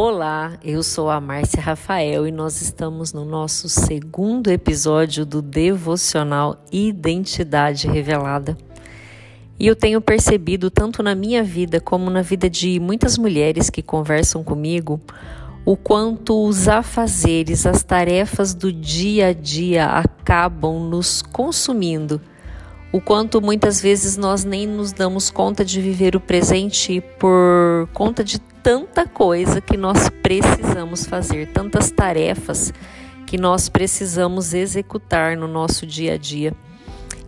Olá, eu sou a Márcia Rafael e nós estamos no nosso segundo episódio do devocional Identidade Revelada. E eu tenho percebido, tanto na minha vida como na vida de muitas mulheres que conversam comigo, o quanto os afazeres, as tarefas do dia a dia acabam nos consumindo o quanto muitas vezes nós nem nos damos conta de viver o presente por conta de tanta coisa que nós precisamos fazer, tantas tarefas que nós precisamos executar no nosso dia a dia.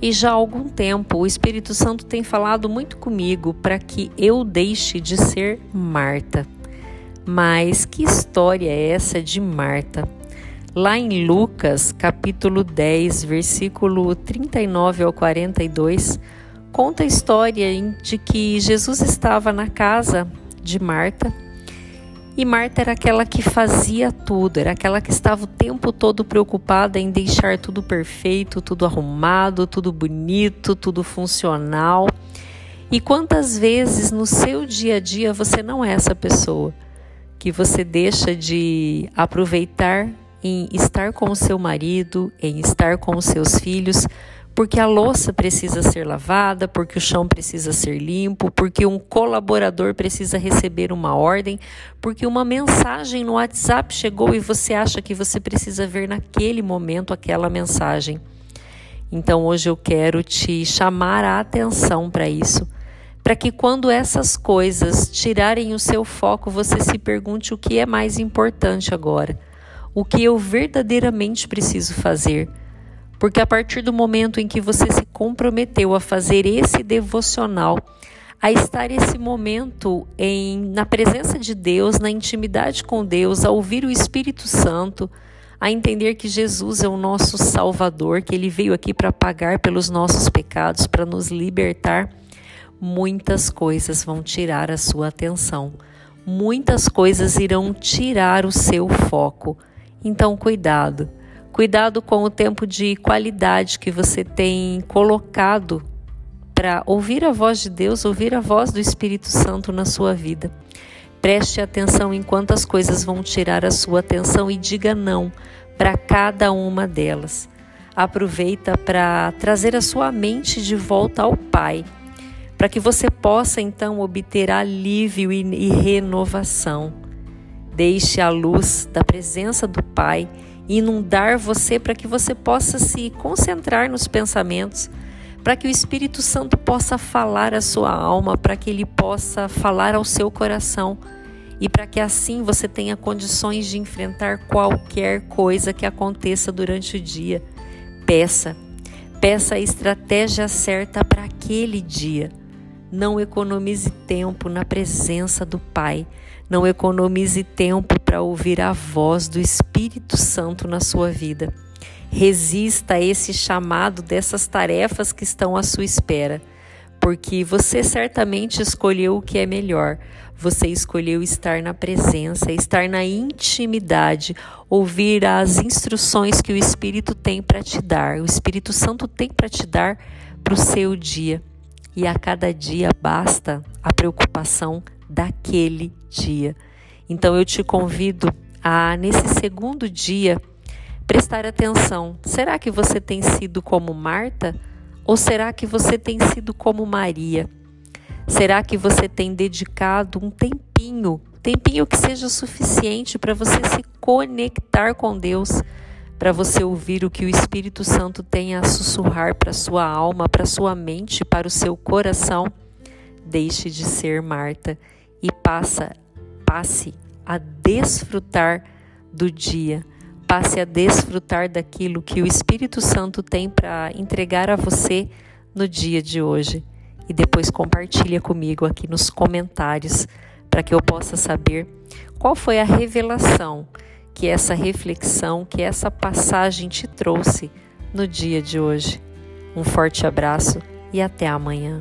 E já há algum tempo o Espírito Santo tem falado muito comigo para que eu deixe de ser Marta. Mas que história é essa de Marta? Lá em Lucas, capítulo 10, versículo 39 ao 42, conta a história de que Jesus estava na casa de Marta e Marta era aquela que fazia tudo, era aquela que estava o tempo todo preocupada em deixar tudo perfeito, tudo arrumado, tudo bonito, tudo funcional. E quantas vezes no seu dia a dia você não é essa pessoa? Que você deixa de aproveitar em estar com o seu marido, em estar com os seus filhos, porque a louça precisa ser lavada, porque o chão precisa ser limpo, porque um colaborador precisa receber uma ordem, porque uma mensagem no WhatsApp chegou e você acha que você precisa ver naquele momento aquela mensagem. Então hoje eu quero te chamar a atenção para isso, para que quando essas coisas tirarem o seu foco, você se pergunte o que é mais importante agora o que eu verdadeiramente preciso fazer. Porque a partir do momento em que você se comprometeu a fazer esse devocional, a estar esse momento em na presença de Deus, na intimidade com Deus, a ouvir o Espírito Santo, a entender que Jesus é o nosso Salvador, que ele veio aqui para pagar pelos nossos pecados, para nos libertar, muitas coisas vão tirar a sua atenção. Muitas coisas irão tirar o seu foco. Então, cuidado. Cuidado com o tempo de qualidade que você tem colocado para ouvir a voz de Deus, ouvir a voz do Espírito Santo na sua vida. Preste atenção em quantas coisas vão tirar a sua atenção e diga não para cada uma delas. Aproveita para trazer a sua mente de volta ao Pai, para que você possa então obter alívio e renovação. Deixe a luz da presença do Pai inundar você para que você possa se concentrar nos pensamentos, para que o Espírito Santo possa falar à sua alma, para que ele possa falar ao seu coração e para que assim você tenha condições de enfrentar qualquer coisa que aconteça durante o dia. Peça, peça a estratégia certa para aquele dia. Não economize tempo na presença do Pai. Não economize tempo para ouvir a voz do Espírito Santo na sua vida. Resista a esse chamado dessas tarefas que estão à sua espera, porque você certamente escolheu o que é melhor. Você escolheu estar na presença, estar na intimidade, ouvir as instruções que o Espírito tem para te dar, o Espírito Santo tem para te dar para o seu dia e a cada dia basta a preocupação daquele dia. Então eu te convido a, nesse segundo dia, prestar atenção. Será que você tem sido como Marta ou será que você tem sido como Maria? Será que você tem dedicado um tempinho, tempinho que seja suficiente para você se conectar com Deus? Para você ouvir o que o Espírito Santo tem a sussurrar para sua alma, para sua mente, para o seu coração, deixe de ser Marta e passa, passe a desfrutar do dia. Passe a desfrutar daquilo que o Espírito Santo tem para entregar a você no dia de hoje. E depois compartilha comigo aqui nos comentários para que eu possa saber qual foi a revelação que essa reflexão, que essa passagem te trouxe no dia de hoje. Um forte abraço e até amanhã.